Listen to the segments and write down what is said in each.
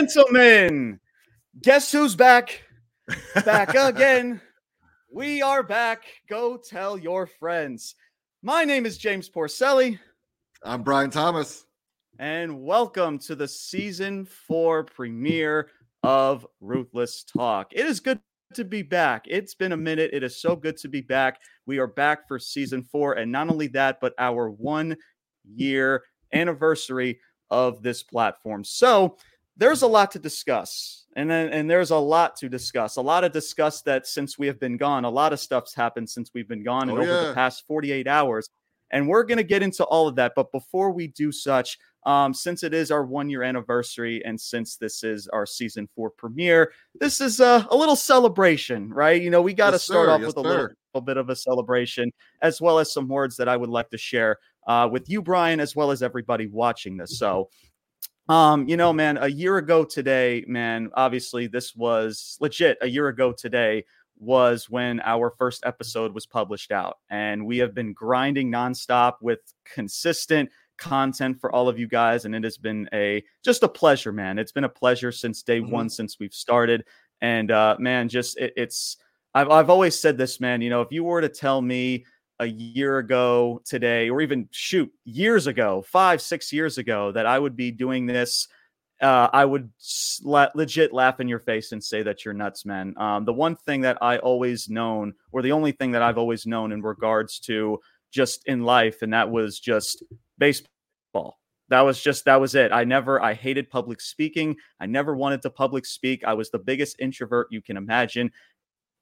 Gentlemen, guess who's back? Back again. We are back. Go tell your friends. My name is James Porcelli. I'm Brian Thomas. And welcome to the season four premiere of Ruthless Talk. It is good to be back. It's been a minute. It is so good to be back. We are back for season four. And not only that, but our one year anniversary of this platform. So, there's a lot to discuss. And then and there's a lot to discuss. A lot of discuss that since we have been gone. A lot of stuff's happened since we've been gone Oh, and over yeah. the past 48 hours. And we're going to get into all of that. But before we do such, um, since it is our one year anniversary and since this is our season four premiere, this is a, a little celebration, right? You know, we got to Yes, start sir. off Yes, with a little, little bit of a celebration, as well as some words that I would like to share uh, with you, Brian, as well as everybody watching this. So, um, you know, man, a year ago today, man, obviously this was legit. A year ago today was when our first episode was published out, and we have been grinding nonstop with consistent content for all of you guys, and it has been a just a pleasure, man. It's been a pleasure since day Mhm. one, since we've started, and uh, man, just it, it's. I've I've always said this, man. You know, if you were to tell me a year ago today, or even shoot, years ago, five, six years ago, that I would be doing this, uh, I would legit laugh in your face and say that you're nuts, man. Um, the one thing that I always known, or the only thing that I've always known in regards to just in life, and that was just baseball. That was just that was it. I never I hated public speaking. I never wanted to public speak. I was the biggest introvert you can imagine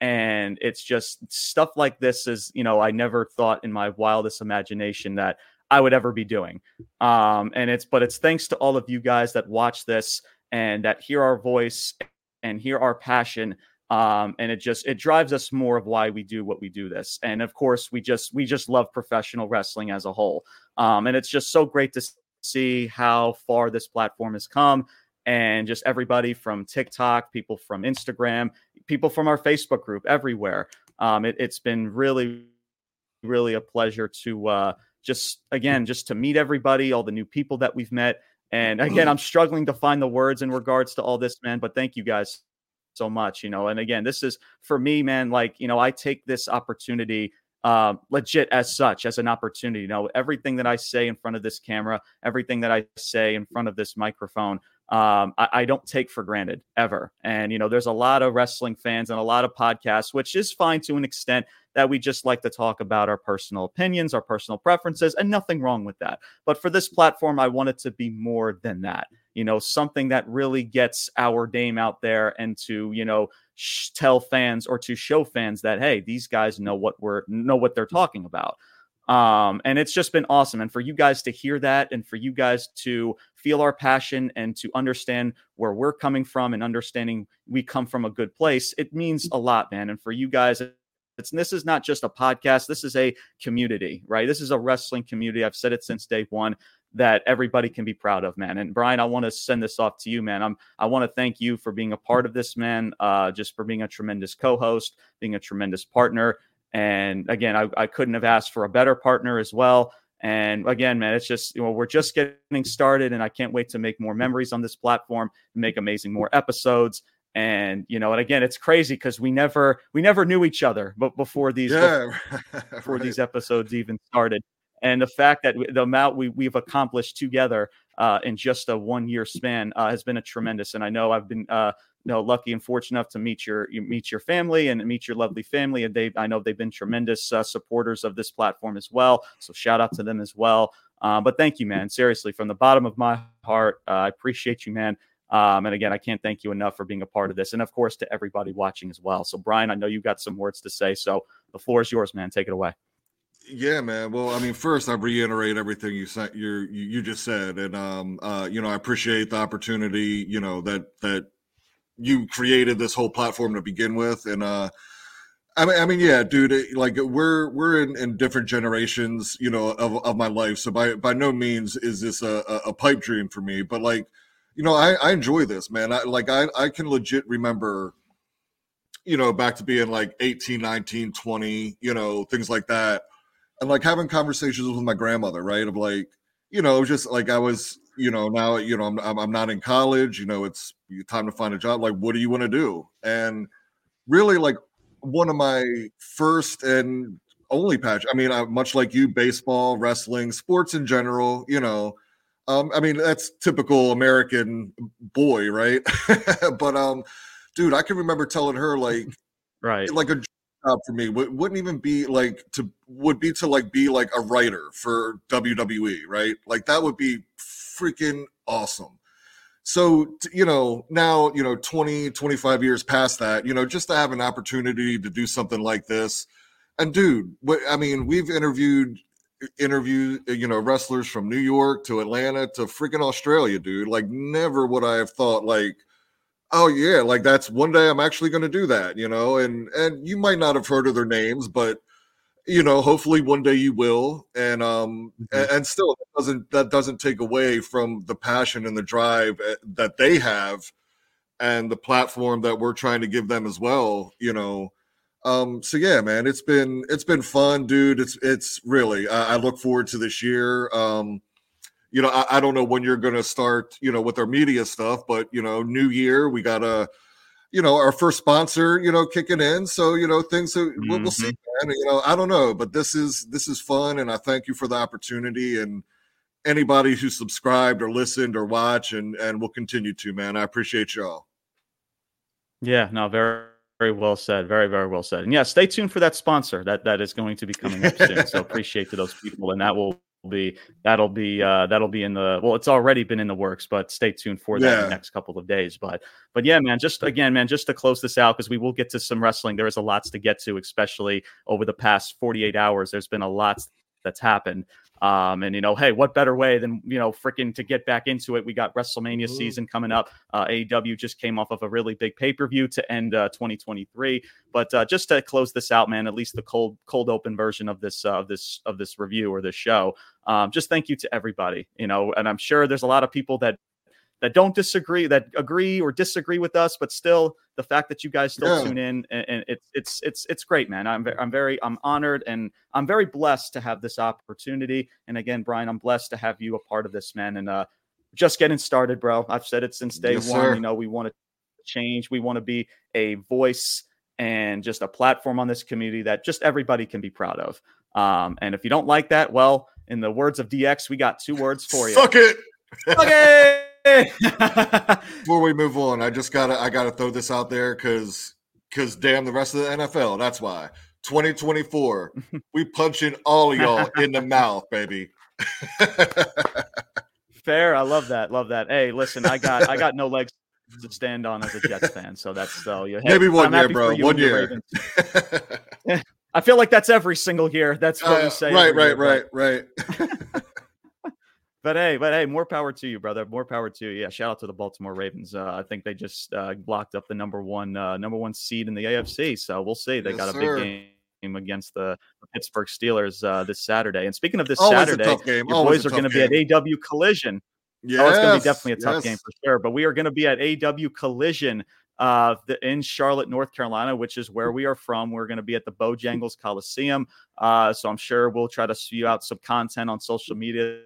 and it's just stuff like this is you know i never thought in my wildest imagination that i would ever be doing. Um and it's but it's thanks to all of you guys that watch this and that hear our voice and hear our passion. Um and it just it drives us more of why we do what we do this. And of course we just we just love professional wrestling as a whole. Um and it's just so great to see how far this platform has come and just everybody from TikTok, people from Instagram, people from our Facebook group, everywhere. Um, it, it's been really, really a pleasure to uh, just again just to meet everybody, all the new people that we've met. And again, I'm struggling to find the words in regards to all this, man. But thank you guys so much, you know. And again, this is for me, man. Like you know, I take this opportunity um, legit as such as an opportunity. You know, everything that I say in front of this camera, everything that I say in front of this microphone, um, I, I don't take for granted ever. And you know, there's a lot of wrestling fans and a lot of podcasts, which is fine to an extent that we just like to talk about our personal opinions, our personal preferences, and nothing wrong with that. But for this platform, I want it to be more than that. You know, something that really gets our name out there and to you know sh- tell fans or to show fans that hey, these guys know what we're know what they're talking about. Um, and it's just been awesome. And for you guys to hear that and for you guys to feel our passion and to understand where we're coming from and understanding we come from a good place, it means a lot, man. And for you guys, it's this is not just a podcast, this is a community, right? This is a wrestling community. I've said it since day one that everybody can be proud of, man. And Brian, I want to send this off to you, man. I'm I want to thank you for being a part of this, man. Uh, just for being a tremendous co-host, being a tremendous partner. And again, I, I couldn't have asked for a better partner as well. And again, man, it's just you know we're just getting started, and I can't wait to make more memories on this platform, make amazing more episodes. And you know, and again, it's crazy because we never we never knew each other, but before these Yeah, before right. these episodes even started. And the fact that the amount we, we've accomplished together uh, in just a one year span uh, has been a tremendous. And I know I've been uh, you know lucky and fortunate enough to meet your you meet your family and meet your lovely family. And they I know they've been tremendous uh, supporters of this platform as well. So shout out to them as well. Uh, but thank you, man. Seriously, from the bottom of my heart, uh, I appreciate you, man. Um, and again, I can't thank you enough for being a part of this, and of course to everybody watching as well. So, Brian, I know you've got some words to say, so the floor is yours, man. Take it away. Yeah, man. Well, I mean, first I reiterate everything you said you you just said, and um, uh, you know, I appreciate the opportunity, you know, that that you created this whole platform to begin with, and uh, I mean, I mean, yeah, dude, it, like we're we're in, in different generations, you know, of, of my life, so by by no means is this a, a, a pipe dream for me, but like, you know, I I enjoy this, man. I like I I can legit remember you know back to being like 18 19 20 you know things like that and like having conversations with my grandmother, right? Of like, you know, just like I was you know, now you know I'm I'm not in college. You know, it's time to find a job. Like, what do you want to do? And really, like one of my first and only patch. I mean, I, much like you, baseball, wrestling, sports in general. You know, um, I mean that's typical American boy, right? but um, dude, I can remember telling her like, right, like a job for me would, wouldn't even be like to would be to like be like a writer for WWE, right? Like that would be freaking awesome. So, you know, now, you know, 20, 25 years past that, you know, just to have an opportunity to do something like this. And dude, what I mean, we've interviewed interviewed, uh, you know, wrestlers from New York to Atlanta to freaking Australia, dude. Like never would I have thought like oh yeah like that's one day i'm actually going to do that you know and and you might not have heard of their names but you know hopefully one day you will and um mm-hmm. and, and, still that doesn't that doesn't take away from the passion and the drive eh, that they have and the platform that we're trying to give them as well you know um so yeah man it's been it's been fun dude it's it's really I, I look forward to this year um you know, I, I don't know when you're going to start, you know, with our media stuff, but you know, new year, we got a, you know, our first sponsor, you know, kicking in. So you know, things that mm-hmm. we'll, we'll, see, mm-hmm. man. You know, I don't know, but this is this is fun, and I thank you for the opportunity and anybody who subscribed or listened or watch, and and will continue to, man. I appreciate y'all. Yeah, no, very very well said. Very, very well said. And yeah, stay tuned for that sponsor that that is going to be coming up soon. so appreciate to those people, and that will be that'll be uh that'll be in the well it's already been in the works but stay tuned for that yeah. in the next couple of days but but yeah man just again man just to close this out because we will get to some wrestling there is a lots to get to especially over the past 48 hours there's been a lot that's happened um, and you know, hey, what better way than you know, freaking to get back into it? We got WrestleMania Ooh. season coming up. Uh, AEW just came off of a really big pay per view to end uh, 2023. But uh, just to close this out, man, at least the cold cold open version of this uh, of this of this review or this show. Um, just thank you to everybody. You know, and I'm sure there's a lot of people that that don't disagree, that agree or disagree with us, but still the fact that you guys still yeah. tune in and, and, it's it's it's it's great, man. I'm I'm very I'm honored and I'm very blessed to have this opportunity. And again, Brian, I'm blessed to have you a part of this, man. And uh, just getting started, bro. I've said it since day yes, one. Sir. You know, we want to change. We want to be a voice and just a platform on this community that just everybody can be proud of. Um, and if you don't like that, well, in the words of DX, we got two words for you. Fuck it. Fuck it. Before we move on, I just gotta I gotta throw this out there because because damn the rest of the NFL. That's why 2024 we punching all y'all in the mouth, baby. Fair, I love that, love that. Hey, listen, I got I got no legs to stand on as a Jets fan, so that's so you. Hey, Maybe one year, bro. One year. I feel like that's every single year. That's what uh, we say. Right, right, year, right, right. But hey, but hey, more power to you, brother. More power to you. Yeah, shout out to the Baltimore Ravens. Uh, I think they just uh, blocked up the number one uh, number one seed in the AFC. So we'll see. They yes, got a sir. big game against the Pittsburgh Steelers uh, this Saturday. And speaking of this Always Saturday, your boys are going to be at AEW Collision. Yes, oh, it's going to be definitely a tough yes. game for sure. But we are going to be at AEW Collision uh, the, in Charlotte, North Carolina, which is where we are from. We're going to be at the Bojangles Coliseum. Uh, so I'm sure we'll try to spew out some content on social media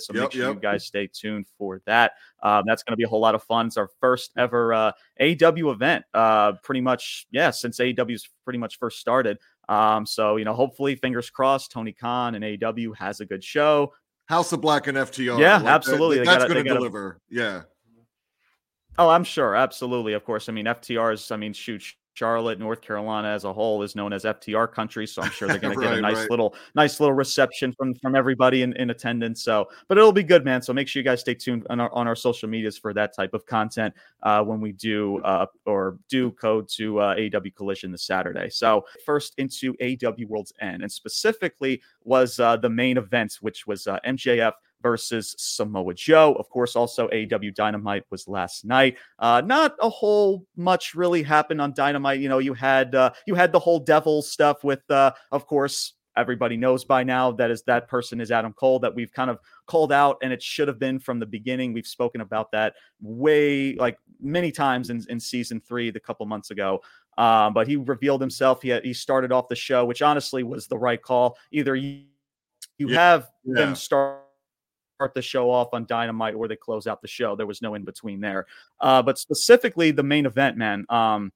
so yep, make sure yep. you guys stay tuned for that. Um, that's going to be a whole lot of fun. It's our first ever uh, AEW event, uh, pretty much, yeah, since AEW's pretty much first started. Um, so, you know, hopefully, fingers crossed, Tony Khan and AEW has a good show. House of Black and FTR. Yeah, like, absolutely. That, that's going to deliver. Yeah. Oh, I'm sure. Absolutely. Of course. I mean, FTR's, I mean, shoot, Charlotte, North Carolina as a whole is known as FTR country. So I'm sure they're going right, to get a nice right. little, nice little reception from from everybody in, in attendance. So, but it'll be good, man. So make sure you guys stay tuned on our on our social medias for that type of content uh, when we do uh, or do code to uh, AEW Collision this Saturday. So first into AEW World's End, and specifically was uh, the main event, which was uh, MJF versus Samoa Joe. Of course, also AEW Dynamite was last night. Uh, not a whole much really happened on Dynamite. You know, you had uh, you had the whole devil stuff with, uh, of course, everybody knows by now that is that person is Adam Cole that we've kind of called out, and it should have been from the beginning. We've spoken about that way like many times in, in season three, the couple months ago. Um, but he revealed himself. He had, he started off the show, which honestly was the right call. Either you, you yeah, have yeah. them start the show off on Dynamite or they close out the show. There was no in between there. Uh, but specifically the main event, man. Um,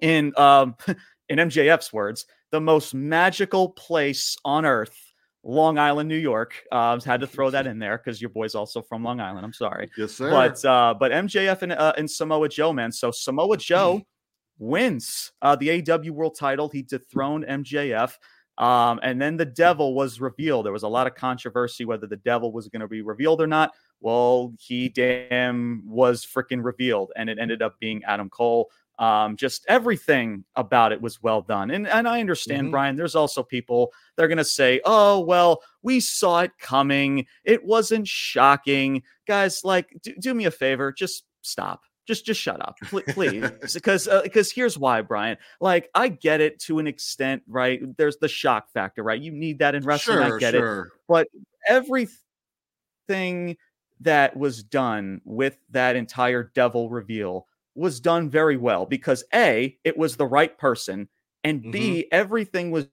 in um, in MJF's words, the most magical place on earth. Long Island, New York. Uh, had to throw that in there because your boy's also from Long Island. I'm sorry. Yes, sir. But uh, but MJF and, uh, and Samoa Joe, man. So Samoa Joe wins uh, the AEW World Title. He dethroned MJF. Um, and then the devil was revealed. There was a lot of controversy whether the devil was going to be revealed or not. Well, he damn was freaking revealed, and it ended up being Adam Cole. Um, just everything about it was well done. And and I understand, mm-hmm. Brian, there's also people they're gonna say, oh, well, we saw it coming. It wasn't shocking. Guys, like, do, do me a favor, just stop just just shut up please because because uh, here's why brian. Like i get it to an extent right? There's the shock factor right? You need that in wrestling sure, i get sure. it but everything that was done with that entire devil reveal was done very well because a it was the right person and b mm-hmm. everything was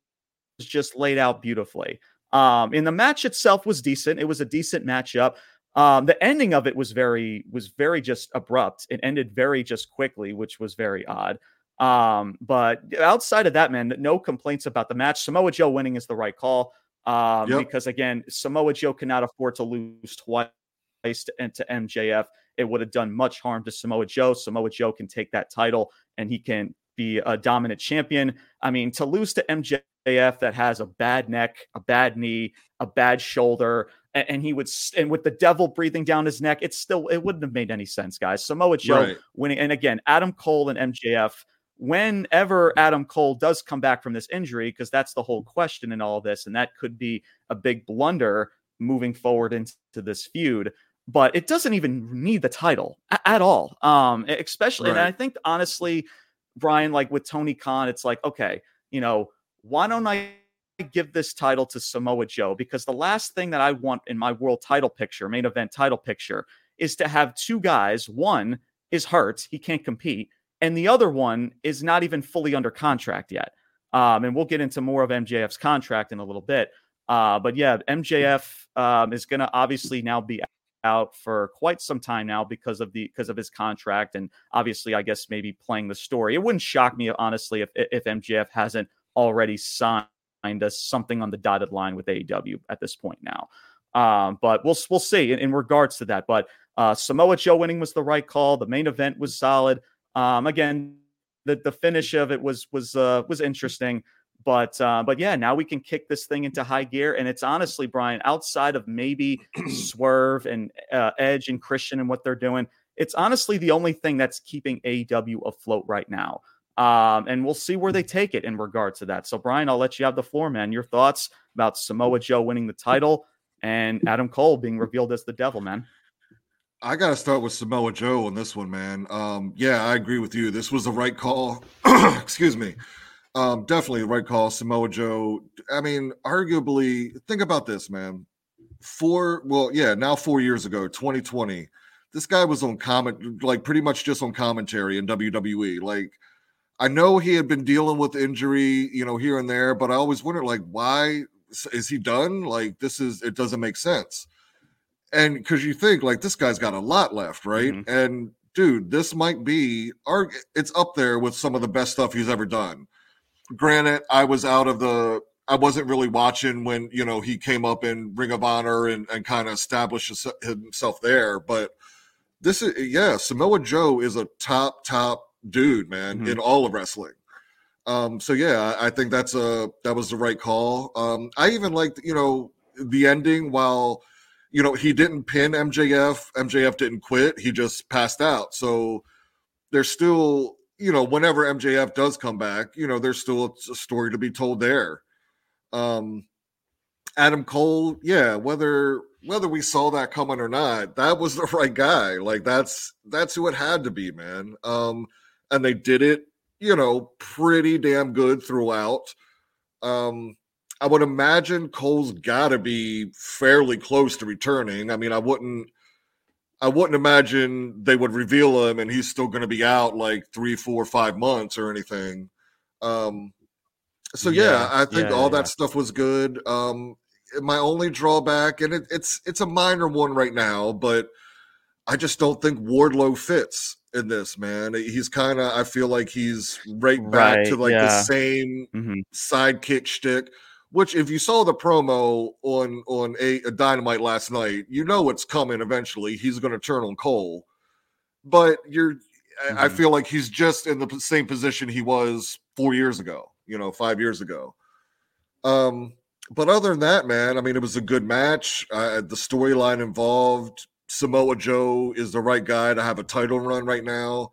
just laid out beautifully. Um in the match itself was decent. It was a decent matchup um, the ending of it was very was very just abrupt. It ended very just quickly, which was very odd. Um, but outside of that, man, no complaints about the match. Samoa Joe winning is the right call. Um, yep. because again, Samoa Joe cannot afford to lose twice to, to MJF. It would have done much harm to Samoa Joe. Samoa Joe can take that title and he can be a dominant champion. I mean, to lose to MJF that has a bad neck, a bad knee, a bad shoulder, and, and, he would and with the devil breathing down his neck, it's still it wouldn't have made any sense, guys. Samoa Joe right. winning, and again, Adam Cole and MJF. Whenever Adam Cole does come back from this injury, because that's the whole question in all this, and that could be a big blunder moving forward into this feud. But it doesn't even need the title at all, um, especially. Right. And I think honestly, Brian, like with Tony Khan, it's like okay, you know, why don't I give this title to Samoa Joe because the last thing that I want in my world title picture, main event title picture, is to have two guys. One is hurt, he can't compete, and the other one is not even fully under contract yet. Um, and we'll get into more of MJF's contract in a little bit. Uh, but yeah, MJF um, is going to obviously now be out for quite some time now because of the because of his contract and obviously I guess maybe playing the story. It wouldn't shock me honestly if if MJF hasn't already signed us something on the dotted line with AEW at this point now. Um, but we'll we'll see in, in, regards to that. But uh, Samoa Joe winning was the right call. The main event was solid. Um, again, the the finish of it was was uh, was interesting. But uh, but yeah, now we can kick this thing into high gear, and it's honestly, Brian, outside of maybe Swerve and uh, Edge and Christian and what they're doing, it's honestly the only thing that's keeping AEW afloat right now. Um, and we'll see where they take it in regards to that. So, Brian, I'll let you have the floor, man. Your thoughts about Samoa Joe winning the title and Adam Cole being revealed as the devil, man. I got to start with Samoa Joe on this one, man. Um, yeah, I agree with you. This was the right call. Excuse me. Um, definitely the right call. Samoa Joe. I mean, arguably, think about this, man. Four, well, yeah, now four years ago, 2020, this guy was on comment, like pretty much just on commentary in WWE. Like, I know he had been dealing with injury, you know, here and there, but I always wondered, like, why is he done? Like, this is it doesn't make sense. And because you think like this guy's got a lot left, right? Mm-hmm. And dude, this might be our it's up there with some of the best stuff he's ever done. Granted, I was out of the I wasn't really watching when you know he came up in Ring of Honor and, and kind of established himself there, but this is yeah, Samoa Joe is a top top dude, man, mm-hmm. in all of wrestling. Um, so yeah, I think that's a that was the right call. Um, I even liked, you know, the ending while you know he didn't pin MJF, MJF didn't quit, he just passed out. So there's still, you know, whenever MJF does come back, you know, there's still a story to be told there. Um, Adam Cole, yeah, whether whether we saw that coming or not, that was the right guy. Like that's that's who it had to be, man. Um, and they did it, you know, pretty damn good throughout. Um, I would imagine Cole's got to be fairly close to returning. I mean, I wouldn't, I wouldn't imagine they would reveal him and he's still going to be out like three, four, five months or anything. Um, so yeah, yeah I think yeah, all yeah. that stuff was good. Um, my only drawback, and it, it's it's a minor one right now, but I just don't think Wardlow fits in this man. He's kind of I feel like he's right back right, to like yeah. the same mm-hmm. sidekick shtick. Which, if you saw the promo on on a, a Dynamite last night, you know what's coming eventually. He's going to turn on Cole, but you're. Mm-hmm. I feel like he's just in the same position he was four years ago. You know, five years ago. Um, but other than that, man, I mean, it was a good match. Uh, the storyline involved Samoa Joe is the right guy to have a title run right now.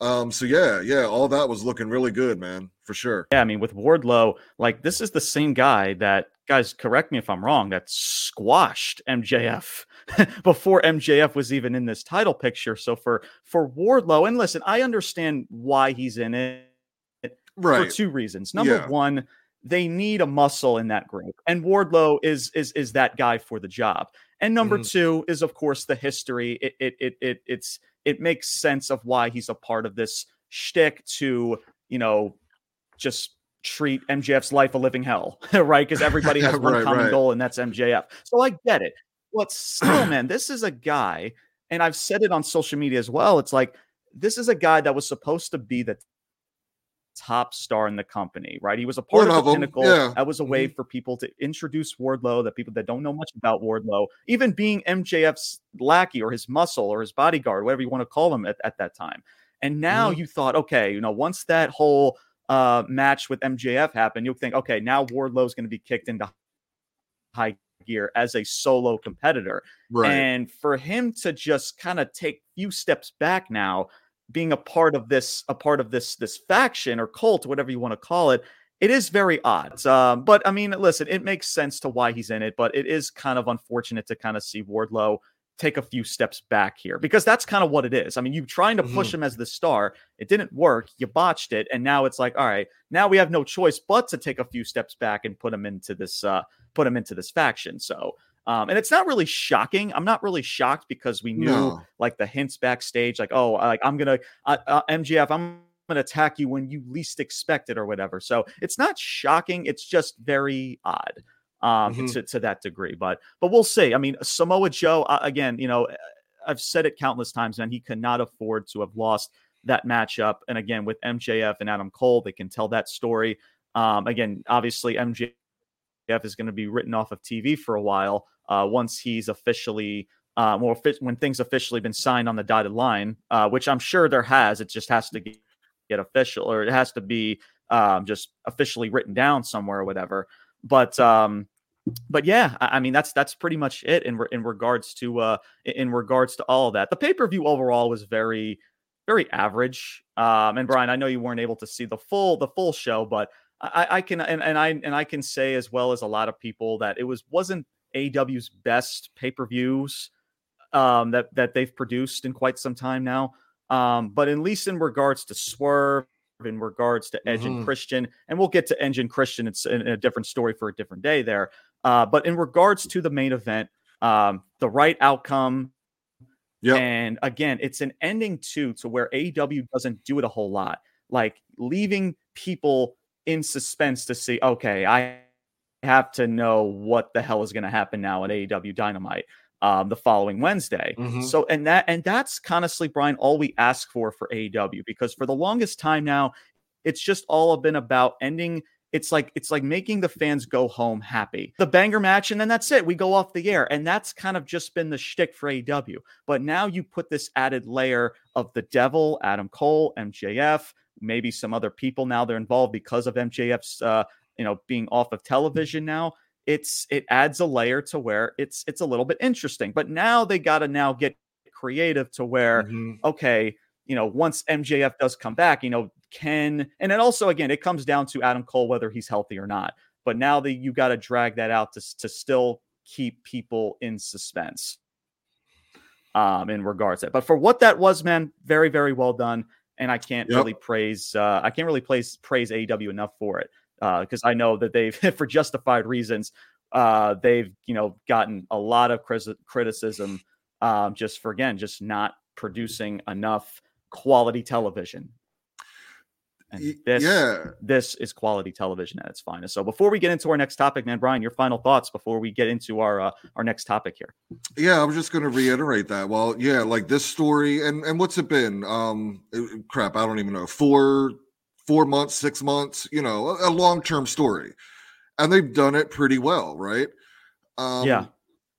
Um, so yeah, yeah, all that was looking really good, man, for sure. Yeah, I mean, with Wardlow, like this is the same guy that guys, correct me if I'm wrong, that squashed MJF before MJF was even in this title picture. So for for Wardlow, and listen, I understand why he's in it right. for two reasons. Number yeah. one, they need a muscle in that group, and Wardlow is is is that guy for the job. And number mm-hmm. two is, of course, the history. It it it it it's it makes sense of why he's a part of this shtick to you know just treat MJF's life a living hell, right? Because everybody has one right, common right. goal, and that's MJF. So I get it. But still, man, this is a guy, and I've said it on social media as well. It's like this is a guy that was supposed to be the top star in the company, right? He was a part One of the pinnacle. Yeah. That was a way mm-hmm. for people to introduce Wardlow, that people that don't know much about Wardlow, even being MJF's lackey or his muscle or his bodyguard, whatever you want to call him at, at that time. And now mm-hmm. you thought, okay, you know, once that whole uh, match with MJF happened, you'll think, okay, now Wardlow's going to be kicked into high gear as a solo competitor. Right. And for him to just kind of take few steps back now being a part of this a part of this this faction or cult whatever you want to call it it is very odd. Um, but i mean listen it makes sense to why he's in it but it is kind of unfortunate to kind of see wardlow take a few steps back here because that's kind of what it is. I mean you're trying to push mm-hmm. him as the star it didn't work you botched it and now it's like all right now we have no choice but to take a few steps back and put him into this uh put him into this faction. So um, and it's not really shocking. I'm not really shocked because we knew no. like the hints backstage, like, oh, like I'm gonna uh, uh, MJF, I'm gonna attack you when you least expect it or whatever. So it's not shocking. It's just very odd um, mm-hmm. to, to that degree. But but we'll see. I mean, Samoa Joe uh, again. You know, I've said it countless times, man. He cannot afford to have lost that matchup. And again, with MJF and Adam Cole, they can tell that story. Um, again, obviously, MJF is going to be written off of TV for a while uh, once he's officially uh, more when things officially been signed on the dotted line, uh, which I'm sure there has. It just has to get, official, or it has to be um, just officially written down somewhere or whatever. But um, but yeah, I, I, mean that's that's pretty much it in in regards to uh, in regards to all that. The pay per view overall was very very average. Um, and Brian, I know you weren't able to see the full the full show, but I, I can and, and I and I can say as well as a lot of people that it was wasn't AEW's best pay per views um, that that they've produced in quite some time now. Um, but at least in regards to Swerve, in regards to Edge mm-hmm. and Christian, and we'll get to Edge and Christian. It's a, a different story for a different day there. Uh, but in regards to the main event, um, the right outcome. Yep. And again, it's an ending too to where AEW doesn't do it a whole lot, like leaving people in suspense to see, okay, I have to know what the hell is going to happen now at AEW Dynamite um, the following Wednesday. Mm-hmm. So, and that and that's honestly, Brian, all we ask for for AEW because for the longest time now, it's just all been about ending. It's like it's like making the fans go home happy. The banger match, and then that's it. We go off the air, and that's kind of just been the shtick for AEW. But now you put this added layer of the Devil, Adam Cole, MJF, maybe some other people now they're involved because of MJF's uh, you know being off of television now it's it adds a layer to where it's it's a little bit interesting but now they got to now get creative to where mm-hmm. okay you know once mjf does come back you know can and then also again it comes down to adam cole whether he's healthy or not but now that you got to drag that out to, to still keep people in suspense um in regards to it but for what that was man very very well done and i can't yep. really praise uh i can't really praise praise aew enough for it because uh, I know that they've, for justified reasons, uh, they've you know gotten a lot of criticism um, just for again just not producing enough quality television. And this, yeah, this is quality television at its finest. So before we get into our next topic, man, Brian, your final thoughts before we get into our uh, our next topic here. Yeah, I was just going to reiterate that. Well, yeah, like this story, and and what's it been? Um, crap, I don't even know. Four four months, six months. You know, a, a long term story, and they've done it pretty well, right? Um, yeah.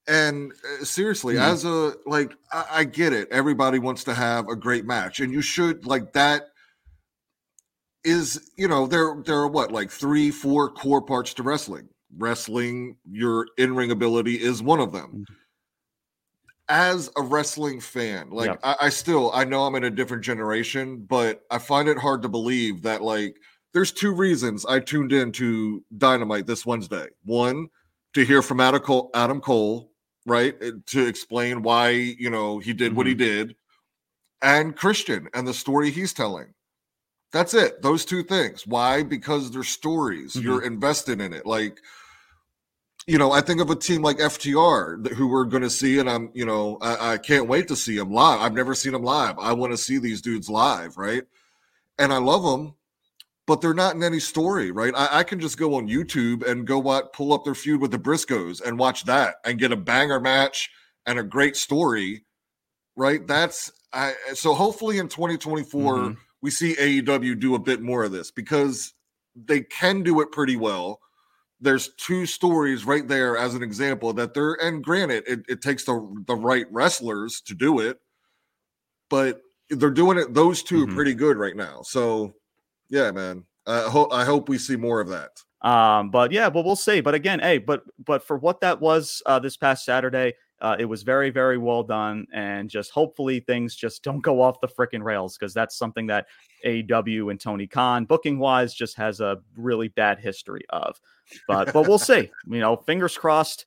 And uh, seriously, mm-hmm. as a like, I, I get it. Everybody wants to have a great match, and you should like that is you know there there are what like three four core parts to wrestling wrestling your in-ring ability is one of them mm-hmm. As a wrestling fan like yep. I, I, still i know i'm in a different generation but i find it hard to believe that like there's two reasons i tuned in to dynamite this wednesday one to hear from adam cole, adam cole right eh, to explain why you know he did mm-hmm. what he mm-hmm. did and christian and the story he's telling that's it. Those two things. Why? Because they're stories. Mm-hmm. You're invested in it. Like, you know, I think of a team like FTR who we're going to see, and I'm, you know, I, I, can't wait to see them live. I've never seen them live. I want to see these dudes live, right? And I love them, but they're not in any story, right? I, I can just go on YouTube and go what pull up their feud with the Briscoes and watch that and get a banger match and a great story, right? That's I. So hopefully in 2024. Mm-hmm we see AEW do a bit more of this because they can do it pretty well. There's two stories right there as an example that they're, and granted, it, it takes the the right wrestlers to do it, but they're doing it. Those 2 mm-hmm. pretty good right now. So, yeah, man, I hope I hope we see more of that. Um, but yeah, but we'll see. But again, hey, but but for what that was uh, this past Saturday, uh, it was very, very well done, and just hopefully things just don't go off the freaking rails because that's something that AEW and Tony Khan, booking wise, just has a really bad history of. But but we'll see. You know, fingers crossed.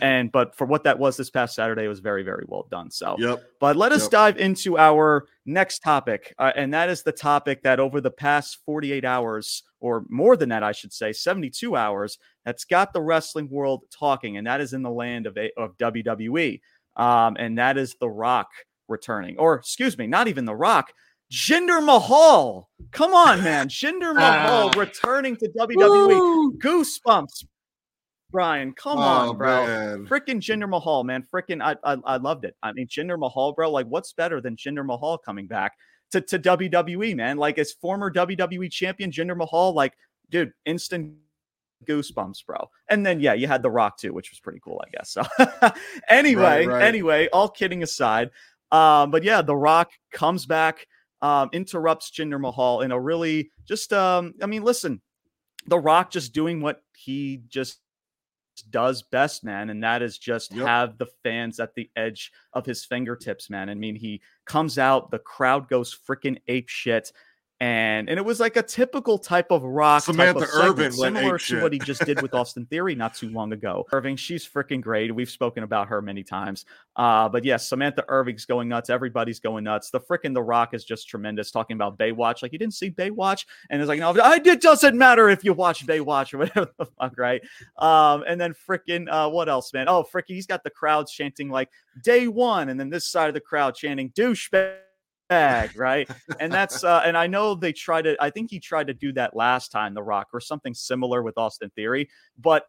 And but for what that was this past Saturday, it was very, very well done. So, yep. But let us yep. dive into our next topic, uh, and that is the topic that over the past 48 hours, or more than that, I should say, 72 hours, that's got the wrestling world talking, and that is in the land of, of WWE. Um, and that is The Rock returning, or excuse me, not even The Rock, Jinder Mahal. Come on, man. Jinder Mahal uh, returning to WWE. Woo. Goosebumps. Brian, come oh, on, bro. Freaking Jinder Mahal, man. Freaking, I, I, I loved it. I mean, Jinder Mahal, bro. Like, what's better than Jinder Mahal coming back to, to WWE, man? Like, as former WWE champion Jinder Mahal, like, dude, instant goosebumps, bro. And then yeah, you had The Rock too, which was pretty cool, I guess. So anyway, right, right. anyway, all kidding aside, um, but yeah, The Rock comes back, um, interrupts Jinder Mahal in a really just um, I mean, listen, The Rock just doing what he just does best, man, and that is just yep. have the fans at the edge of his fingertips, man. I mean, he comes out, the crowd goes freaking ape shit and and it was like a typical type of rock Samantha type of Irvin similar to what he just did with Austin Theory not too long ago. Irvin, she's freaking great. We've spoken about her many times. Uh, but yes, Samantha Irvin's going nuts. Everybody's going nuts. The freaking The Rock is just tremendous. Talking about Baywatch, like you didn't see Baywatch, and it's like no, it doesn't matter if you watch Baywatch or whatever the fuck, right? Um, and then freaking uh, what else, man? Oh, freaking, he's got the crowds chanting like day one, and then this side of the crowd chanting douchebag bag, right? and that's uh, and I know they tried to. I think he tried to do that last time, The Rock, or something similar with Austin Theory, but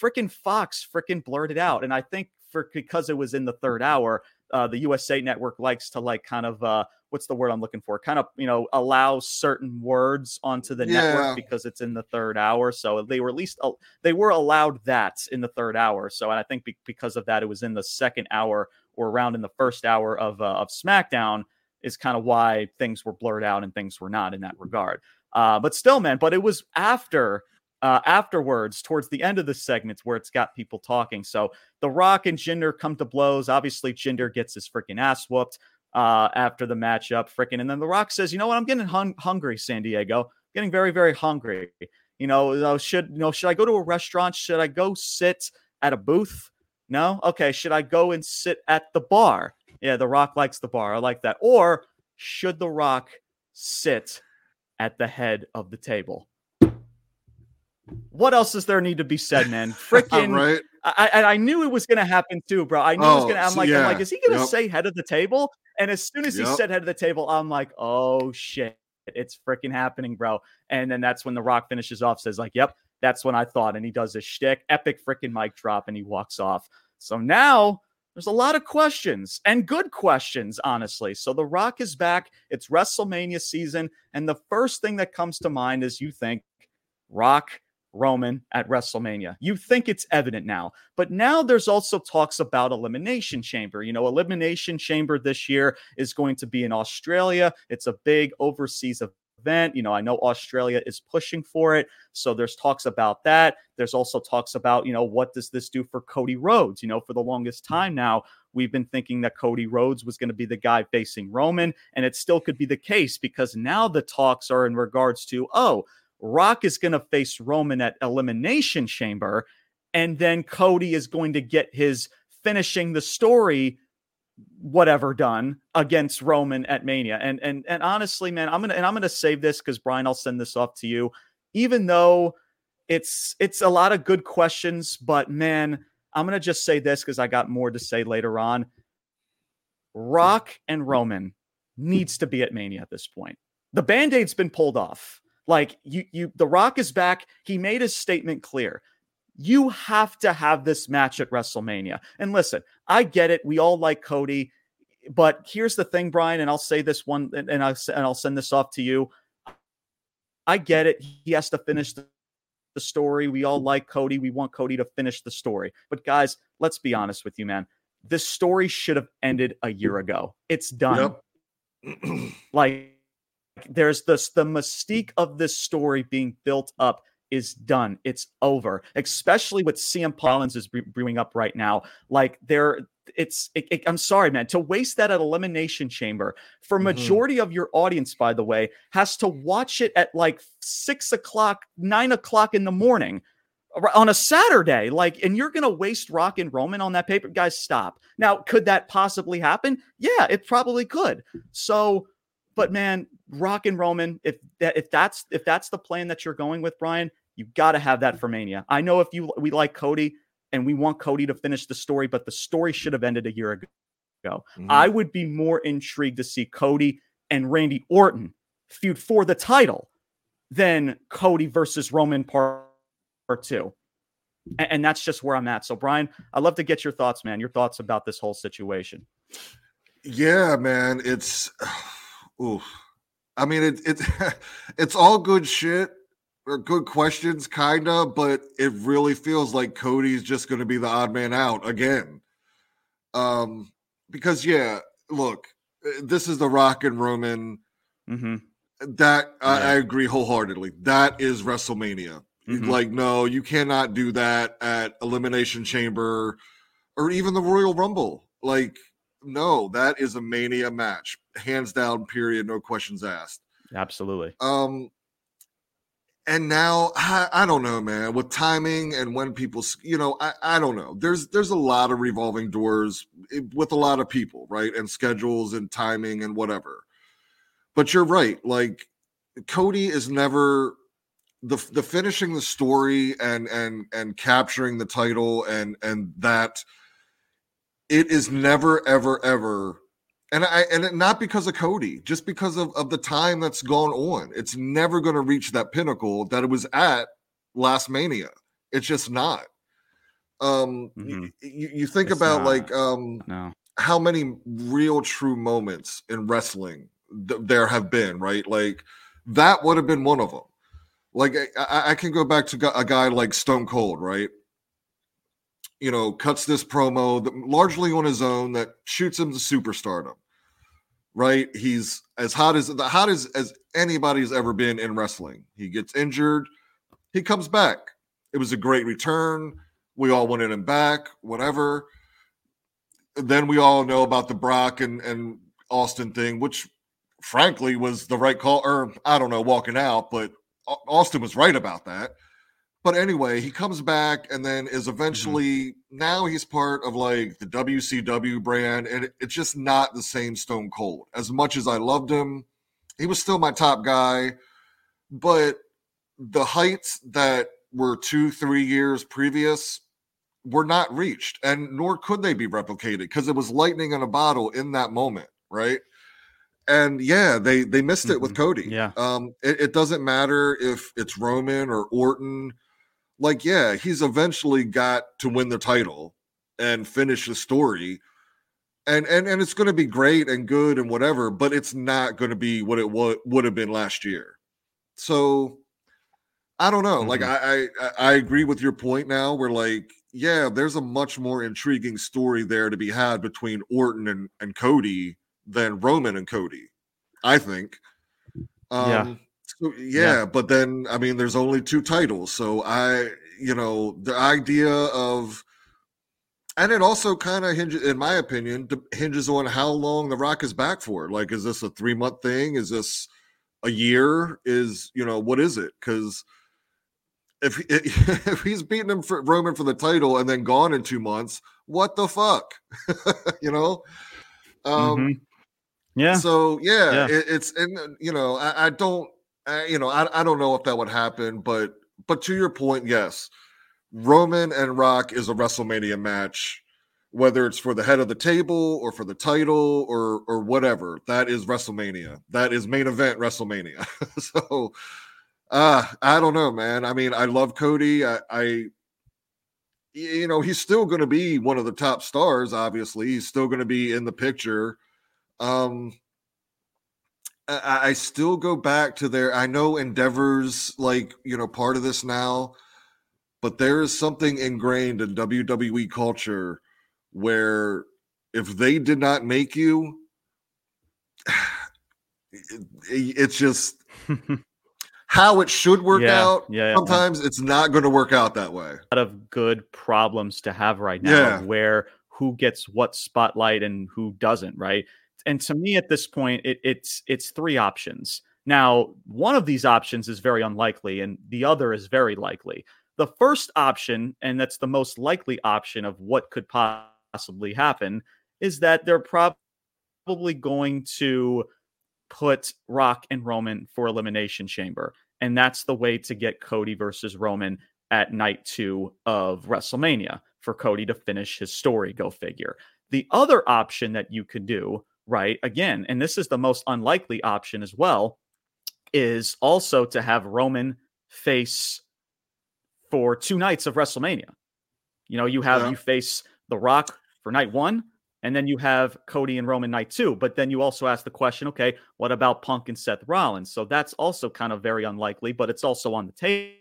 freaking Fox freaking blurted out, and I think for because it was in the third hour, uh, the USA Network likes to like kind of uh, what's the word I'm looking for? Kind of you know allow certain words onto the yeah. network because it's in the third hour. So they were at least uh, they were allowed that in the third hour. So and I think be- because of that, it was in the second hour or around in the first hour of uh, of SmackDown is kind of why things were blurred out and things were not in that regard. Uh, but still, man, but it was after uh, afterwards, towards the end of the segments, where it's got people talking. So The Rock and Jinder come to blows. Obviously, Jinder gets his freaking ass whooped uh, after the matchup, freaking. And then The Rock says, "You know what? I'm getting hung- hungry, San Diego. Getting very, very hungry. You know, uh, should you know? Should I go to a restaurant? Should I go sit at a booth? No. Okay. Should I go and sit at the bar? Yeah, The Rock likes the bar. I like that. Or should The Rock sit at the head of the table? What else does there need to be said, man? Freaking right. I, I, knew it was going to happen too, bro. I knew oh, it was oh, going to. I'm like, yeah. I'm like, is he going to yep. say head of the table? And as soon as he said head of the table, I'm like, oh shit. It's freaking happening, bro. And then that's when The Rock finishes off, says, like, yep, that's when I thought. And he does his shtick, epic freaking mic drop, and he walks off. So now there's a lot of questions and good questions, honestly. So The Rock is back. It's WrestleMania season. And the first thing that comes to mind is you think Rock Roman at WrestleMania. You think it's evident now, but now there's also talks about Elimination Chamber. You know, Elimination Chamber this year is going to be in Australia. It's a big overseas event. You know, I know Australia is pushing for it. So there's talks about that. There's also talks about, you know, what does this do for Cody Rhodes? You know, for the longest mm. time now, we've been thinking that Cody Rhodes was going to be the guy facing Roman, and it still could be the case because now the talks are in regards to, oh, Rock is going to face Roman at Elimination Chamber, and then Cody is going to get his finishing the story whatever done against Roman at Mania. And and and honestly, man, I'm gonna and I'm gonna save this because Brian, I'll send this off to you. Even though it's it's a lot of good questions, but man, I'm gonna just say this because I got more to say later on. Rock and Roman needs to be at Mania at this point. The band-aid's been pulled off. Like you, you, The Rock is back. He made his statement clear. You have to have this match at WrestleMania. And listen, I get it. We all like Cody, but here's the thing, Brian. And I'll say this one, and, and I'll and I'll send this off to you. I get it. He has to finish the, story. We all like Cody. We want Cody to finish the story. But guys, let's be honest with you, man. This story should have ended a year ago. It's done. Yep. like there's this the mystique of this story being built up is done. It's over. Especially with CM Collins is brewing up right now. Like there, it's. It, it, I'm sorry, man. To waste that at Elimination Chamber for mm-hmm. majority of your audience, by the way, has to watch it at like six o'clock, nine o'clock in the morning on a Saturday. Like, and you're gonna waste Rock and Roman on that paper, guys. Stop. Now, could that possibly happen? Yeah, it probably could. So but man, Rock and Roman, if that if that's if that's the plan that you're going with, Brian, you got to have that for Mania. I know if you we like Cody and we want Cody to finish the story, but the story should have ended a year ago. Mm-hmm. I would be more intrigued to see Cody and Randy Orton feud for the title than Cody versus Roman part, part two. And, and that's just where I'm at. So, Brian, I'd love to get your thoughts, man. Your thoughts about this whole situation. Yeah, man. It's oof. I mean, it, it it's all good shit or good questions, kinda, but it really feels like Cody's just going to be the odd man out again. Um, because yeah, look, eh, this is the Rock and Roman. Mm-hmm. That yeah. I, I, agree wholeheartedly. That is WrestleMania. Mm-hmm. Like, no, you cannot do that at Elimination Chamber or even the Royal Rumble. Like, no, that is a mania match, hands down. Period. No questions asked. Absolutely. Um, and now I, I, don't know, man. With timing and when people, you know, I, I don't know. There's there's a lot of revolving doors eh, with a lot of people, right? And schedules and timing and whatever. But you're right. Like Cody is never the the finishing the story and and and capturing the title and and that it is never, ever, ever. And I and not because of Cody, just because of, of the time that's gone on. It's never going to reach that pinnacle that it was at last Mania. It's just not. Um, mm-hmm. you, you, think it's about not. like um, no. how many real true moments in wrestling th- there have been, right? Like that would have been one of them. Like I, I can go back to a guy like Stone Cold, right? you know, cuts this promo that, largely on his own that shoots him to superstardom. Right? He's as hot as the hot as, as anybody's ever been in wrestling. He gets injured, he comes back. It was a great return. We all wanted him back, whatever. Then we all know about the Brock and, and Austin thing, which frankly was the right call, or I don't know, walking out, but Austin was right about that. But anyway, he comes back and then is mm-hmm. eventually mm-hmm. now he's part of like the WCW brand, and it's just not the same Stone Cold. As much as I loved him, he was still my top guy, but the heights that were two, three years previous were not reached, and nor could they be replicated because it was lightning in a bottle in that moment, right? and yeah, they they missed it mm-hmm. with Cody. Yeah. Um, it, it, doesn't matter if it's Roman or Orton. Like, yeah, he's eventually got to win the title and finish the story. And and and it's going to be great and good and whatever, but it's not going to be what it would would have been last year. So I don't know. Mm-hmm. Like I, I I agree with your point now. Where like, yeah, there's a much more intriguing story there to be had between Orton and, and Cody than Roman and Cody. I think. Um, yeah. So, yeah, yeah, but then I mean, there's only two titles, so I, you know, the idea of, and it also kind of hinges, in my opinion, hinges on how long The Rock is back for. Like, is this a three month thing? Is this a year? Is you know what is it? Because if if he's beating him for Roman for the title and then gone in two months, what the fuck, you know? Um, mm-hmm. Yeah. So yeah, yeah. It, it's and you know I, I don't I, you know I, I don't know if that would happen, but but to your point, yes, Roman and Rock is a WrestleMania match, whether it's for the head of the table or for the title or or whatever. That is WrestleMania. That is main event WrestleMania. so uh I don't know, man. I mean, I love Cody. I, I you know, he's still going to be one of the top stars. Obviously, he's still going to be in the picture um, I, I still go back to their. I know Endeavor's like you know part of this now, but there is something ingrained in WWE culture where if they did not make you, it's just how it should work yeah, out. Yeah, Sometimes yeah. it's not going to work out that way. A lot of good problems to have right now yeah. where who gets what spotlight and who doesn't, right? And to me at this point, it, it's it's three options. Now, one of these options is very unlikely, and the other is very likely. The first option, and that's the most likely option of what could possibly happen, is that they're probably going to put Rock and Roman for Elimination Chamber. And that's the way to get Cody versus Roman at night two of WrestleMania for Cody to finish his story. Go figure. The other option that you could do right? Again, and this is the most unlikely option as well, is also to have Roman face for two nights of WrestleMania. You know, you have yeah. you face The Rock for night one, and then you have Cody and Roman night two. But then you also ask the question, okay, what about Punk and Seth Rollins? So that's also kind of very unlikely, but it's also on the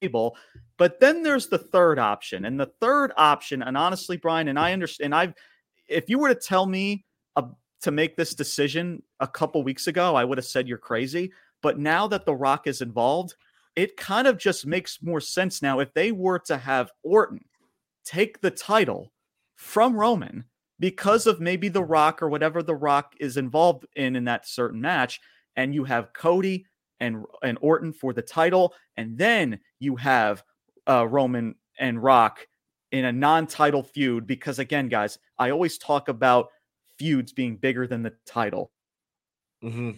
table. But then there's the third option, and the third option, and honestly, Brian, and I understand, I've if you were to tell me a, to make this decision a couple weeks ago, I would have said you're crazy. But now that The Rock is involved, it kind of just makes more sense now. If they were to have Orton take the title from Roman because of maybe The Rock or whatever The Rock is involved in in that certain match, and you have Cody and and Orton for the title, and then you have uh, Roman and Rock in a non-title feud. Because again, guys, I always talk about feuds being bigger than the title. Mm-hmm.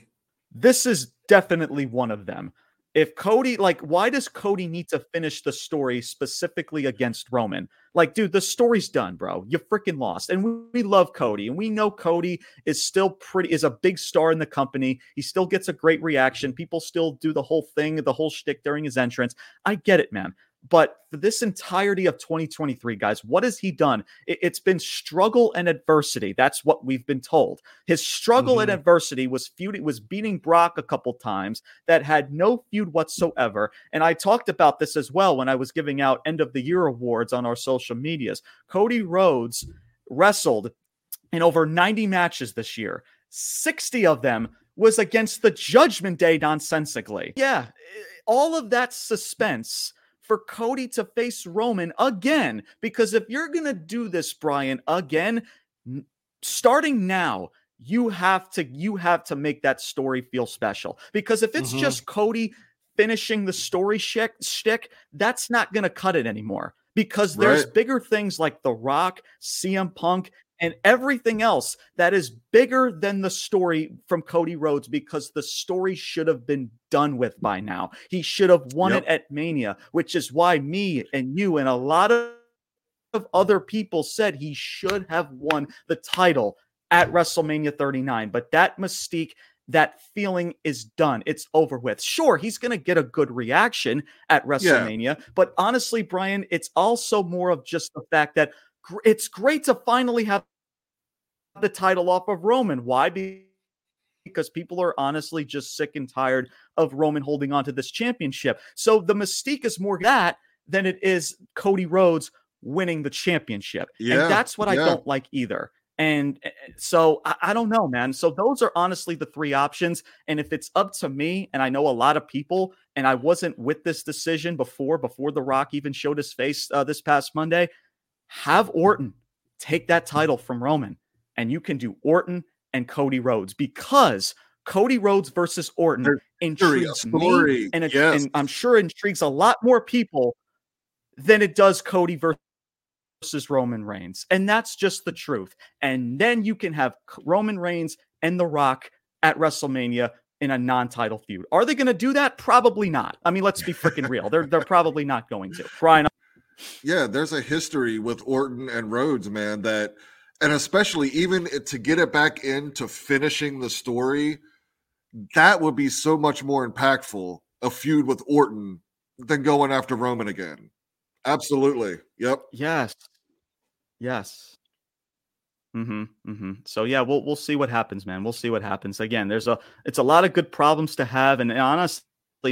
This is definitely one of them. If Cody, like, why does Cody need to finish the story specifically against Roman? Like, dude, the story's done, bro. You freaking lost. And we, we love Cody, and we know Cody is still pretty, is a big star in the company. He still gets a great reaction. People still do the whole thing, the whole shtick during his entrance. I get it, man. But for this entirety of 2023, guys, what has he done? It, has been struggle and adversity. That's what we've been told. His struggle mm-hmm. and adversity was feuding, was beating Brock a couple times that had no feud whatsoever. And I talked about this as well when I was giving out end of the year awards on our social medias. Cody Rhodes wrestled in over 90 matches this year. 60 of them was against the Judgment Day nonsensically. Yeah, all of that suspense for Cody to face Roman again. Because if you're going to do this, Brian, again, starting now, you have to you have to make that story feel special because if it's mm-hmm. just Cody finishing the story shtick, shtick that's not going to cut it anymore because there's right. bigger things like The Rock, CM Punk, and everything else that is bigger than the story from Cody Rhodes because the story should have been done with by now. He should have won yep. it at Mania, which is why me and you and a lot of other people said he should have won the title at WrestleMania 39. But that mystique, that feeling is done. It's over with. Sure, he's going to get a good reaction at WrestleMania. Yeah. But honestly, Brian, it's also more of just the fact that it's great to finally have the title off of Roman. Why? Because people are honestly just sick and tired of Roman holding on to this championship. So the mystique is more that than it is Cody Rhodes winning the championship. Yeah, and that's what yeah. I don't like either. And eh, eh, so I, I, don't know, man. So those are honestly the three options. And if it's up to me, and I know a lot of people, and I wasn't with this decision before, before The Rock even showed his face uh, this past Monday, have Orton take that title from Roman, and you can do Orton and Cody Rhodes because Cody Rhodes versus Orton intrigues me, and, it, yes. and I'm sure intrigues a lot more people than it does Cody versus Roman Reigns. And that's just the truth. And then you can have Roman Reigns and The Rock at WrestleMania in a non-title feud. Are they going to do that? Probably not. I mean, let's be freaking real. They're they're probably not going to. Brian. Yeah, there's a history with Orton and Rhodes, man, that and especially even to get it back into finishing the story, that would be so much more impactful a feud with Orton than going after Roman again. Absolutely. Yep. Yes. Yes. Mm-hmm. Mm-hmm. So yeah, we'll we'll see what happens, man. We'll see what happens. Again, there's a it's a lot of good problems to have, and honestly,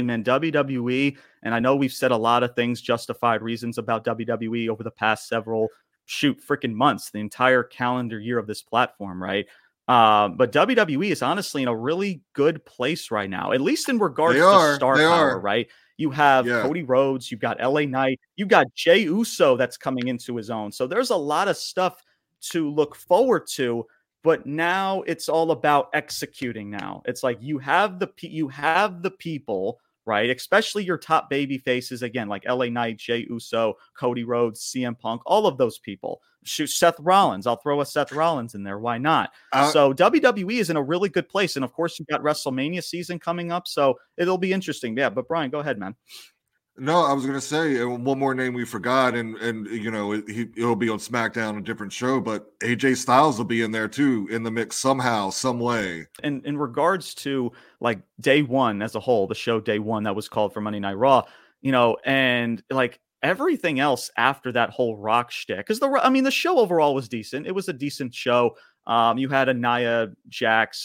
man, WWE, and I know we've said a lot of things, justified reasons about WWE over the past several shoot freaking months, the entire calendar year of this platform, right? Uh, but WWE is honestly in a really good place right now, at least in regards to star power, are. right? You have yeah. Cody Rhodes, you've got LA Knight, you've got Jey Uso that's coming into his own. So there's a lot of stuff to look forward to. But now it's all about executing. Now it's like you have the you have the people right? Especially your top baby faces again, like LA Knight, Jey Uso, Cody Rhodes, CM Punk, all of those people. Shoot, Seth Rollins. I'll throw a Seth Rollins in there. Why not? Uh, so WWE is in a really good place, and of course you've got WrestleMania season coming up, so it'll be interesting. Yeah, but Brian, go ahead, man. No, I was going to say one more name we forgot, and and you know he it'll be on SmackDown, a different show, but AJ Styles will be in there too in the mix somehow, some way. And in regards to like day one as a whole, the show day one that was called for Monday Night Raw, you know, and like everything else after that whole rock shtick, because the I mean the show overall was decent. It was a decent show. Um, you had a Nia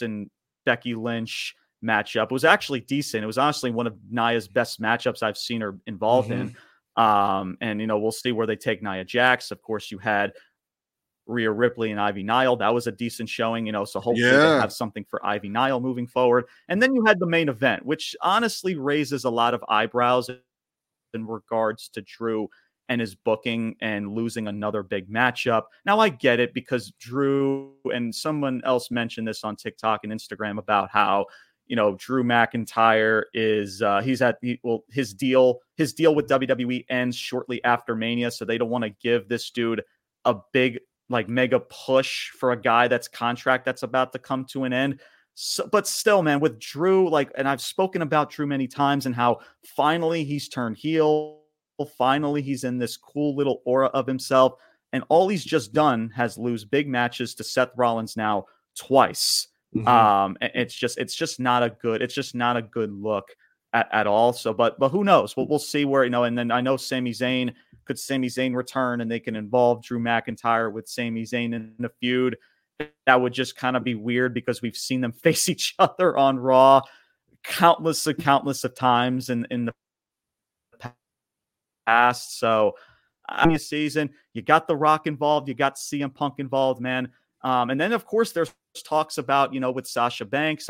and Becky Lynch matchup. It was actually decent. It was honestly one of Nia's best matchups I've seen her involved mm-hmm. in. Um, and you know, we'll see where they take Nia Jax. Of course, you had Rhea Ripley and Ivy Nile. That was a decent showing, you know. So hopefully yeah. they have something for Ivy Nile moving forward. And then you had the main event, which honestly raises a lot of eyebrows in regards to Drew and his booking and losing another big matchup. Now I get it because Drew and someone else mentioned this on TikTok and Instagram about how you know, Drew McIntyre is uh, he's at he, well his deal his deal with WWE ends shortly after Mania, so they don't want to give this dude a big like mega push for a guy that's contract that's about to come to an end. So, but still, man, with Drew, like, and I've spoken about Drew many times and how finally he's turned heel. Finally, he's in this cool little aura of himself. And all he's just done has lose big matches to Seth Rollins now twice. Mm-hmm. Um, it's just it's just not a good it's just not a good look at, at all. So, but but who knows? We'll we'll see where you know. And then I know Sami Zayn could Sami Zayn return and they can involve Drew McIntyre with Sami Zayn in the feud. That would just kind of be weird because we've seen them face each other on Raw countless and countless of times in in the past. So, I mean, season you got The Rock involved, you got CM Punk involved, man. Um, and then of course there's talks about, you know, with Sasha Banks,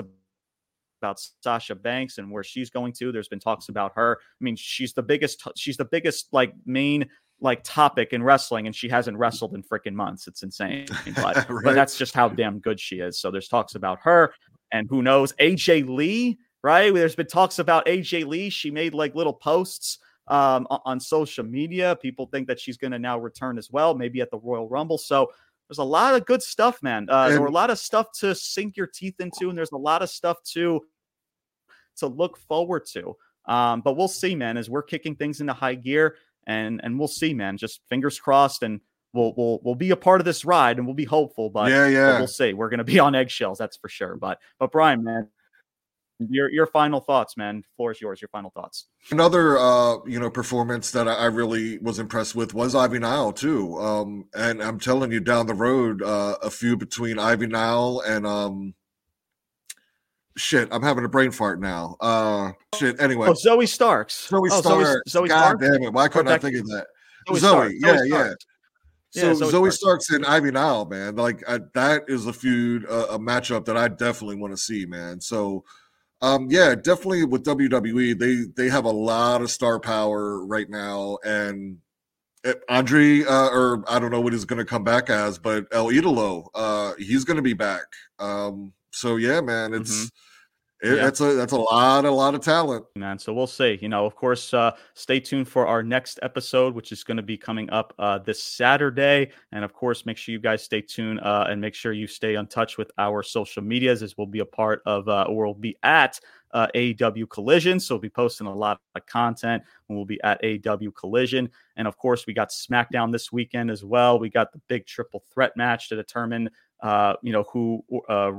about Sasha Banks and where she's going to. There's been talks about her. I mean, she's the biggest, she's the biggest like main like topic in wrestling, and she hasn't wrestled in freaking months. It's insane, but, right. but that's just how damn good she is. So there's talks about her, and who knows, AJ Lee, right? There's been talks about AJ Lee. She made like little posts um, on social media. People think that she's going to now return as well, maybe at the Royal Rumble. So there's a lot of good stuff, man. Uh, and, there were a lot of stuff to sink your teeth into, and there's a lot of stuff to to look forward to. Um, but we'll see, man, as we're kicking things into high gear, and and we'll see, man. Just fingers crossed, and we'll we'll we'll be a part of this ride and we'll be hopeful. But yeah, yeah, but we'll see. We're gonna be on eggshells, that's for sure. But but Brian, man, your your final thoughts, man. Floor is yours. Your final thoughts. Another uh, you know performance that I really was impressed with was Ivy Nile too. Um, and I'm telling you, down the road, uh, a few between Ivy Nile and um, shit, I'm having a brain fart now. Uh, shit. Anyway, oh, Zoey Starks. Zoey oh, Starks. Zoey, Zoey God Starks? damn it! Why couldn't I think of that? Zoey, Stark. yeah, yeah. So Yeah, Zoe, Zoe Starks. and Ivy Nile, man, like I, that is a feud, uh, a matchup that I definitely want to see, man. So, um, yeah, definitely with WWE, they they have a lot of star power right now, and eh, Andre, uh, or I don't know what he's going to come back as, but El Idolo, uh, he's going to be back. Um, so yeah, man, it's it, Yeah. that's a that's a lot, a lot of talent. man. So we'll see. You know, of course, uh, stay tuned for our next episode, which is going to be coming up uh, this Saturday. And of course, make sure you guys stay tuned uh, and make sure you stay in touch with our social medias, as we'll be a part of, uh, or we'll be at uh, AEW Collision. So we'll be posting a lot of content when we'll be at AEW Collision. And of course, we got SmackDown this weekend as well. We got the big triple threat match to determine, uh, you know, who. Uh,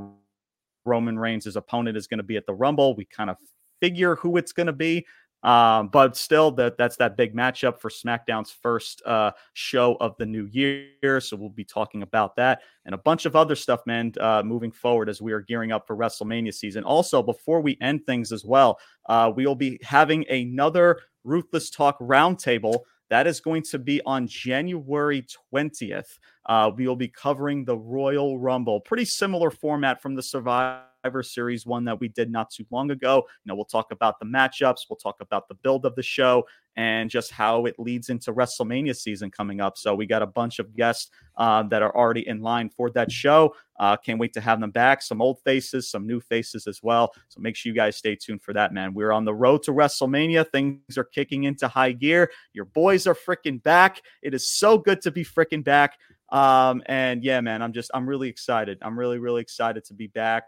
Roman Reigns' his opponent is going to be at the Rumble. We kind of figure who it's going to be. Um, but still, that that's that big matchup for SmackDown's first uh, show of the new year. So we'll be talking about that and a bunch of other stuff, man, uh, moving forward as we are gearing up for WrestleMania season. Also, before we end things as well, uh, we will be having another Ruthless Talk roundtable. That is going to be on January 20th. Uh, we will be covering the Royal Rumble. Pretty similar format from the Survivor Series one that we did not too long ago. You know, we'll talk about the matchups, we'll talk about the build of the show, and just how it leads into WrestleMania season coming up. So we got a bunch of guests uh, that are already in line for that show. Uh, can't wait to have them back. Some old faces, some new faces as well. So make sure you guys stay tuned for that, man. We're on the road to WrestleMania. Things are kicking into high gear. Your boys are freaking back. It is so good to be freaking back. Um, and yeah, man, I'm just I'm really excited. I'm really really excited to be back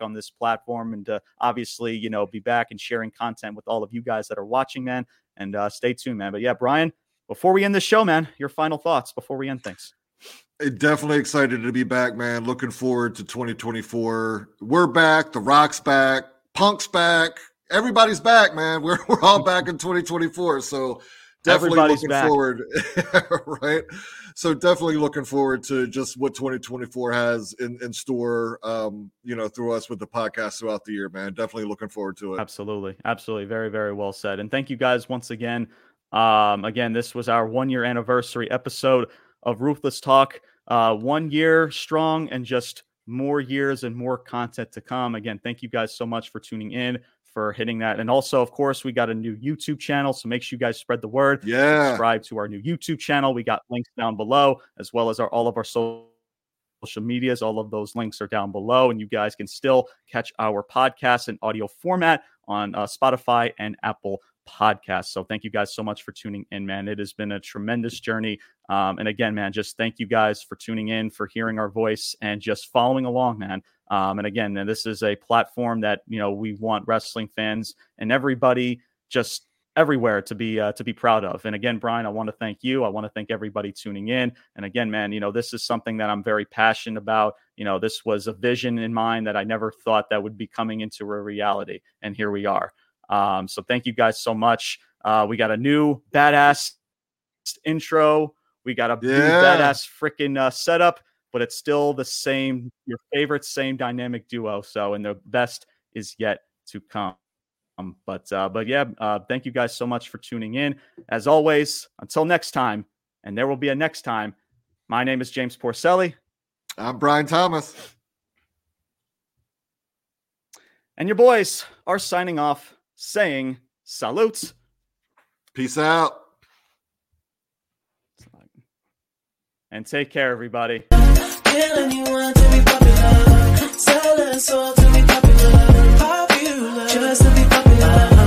on this platform and to obviously you know be back and sharing content with all of you guys that are watching, man. And uh, stay tuned, man. But yeah, Brian, before we end the show, man, your final thoughts before we end things. Definitely excited to be back, man. Looking forward to 2024. We're back. The Rock's back. Punk's back. Everybody's back, man. We're, we're all back in 2024. So definitely Everybody's looking back. forward. right. So definitely looking forward to just what 2024 has in, in store, um, you know, through us with the podcast throughout the year, man. Definitely looking forward to it. Absolutely. Absolutely. Very, very well said. And thank you guys once again. Um, again, this was our one year anniversary episode of Ruthless Talk. Uh, one year strong and just more years and more content to come. Again, thank you guys so much for tuning in, for hitting that. And also, of course, we got a new YouTube channel. So make sure you guys spread the word. Yeah. Subscribe to our new YouTube channel. We got links down below, as well as our all of our social social medias. All of those links are down below, and you guys can still catch our podcast in audio format on uh, Spotify and Apple Podcasts. So thank you guys so much for tuning in, man. It has been a tremendous journey. Um, and again, man, just thank you guys for tuning in, for hearing our voice, and just following along, man. Um, and again, this is a platform that you know we want wrestling fans and everybody just everywhere to be uh, to be proud of. And again, Brian, I want to thank you. I want to thank everybody tuning in. And again, man, you know this is something that I'm very passionate about. You know, this was a vision in mind that I never thought that would be coming into a reality, and here we are. Um, so thank you guys so much. Uh, we got a new badass intro. We got a new badass freaking uh, setup, but it's still the same, your favorite, same dynamic duo. So, and the best is yet to come. Um, but uh, but yeah, uh, thank you guys so much for tuning in. As always, until next time, and there will be a next time. My name is James Porcelli, I'm Brian Thomas. and your boys are signing off, saying salutes. Peace out. And take care, everybody. To be popular, popular, just to be popular.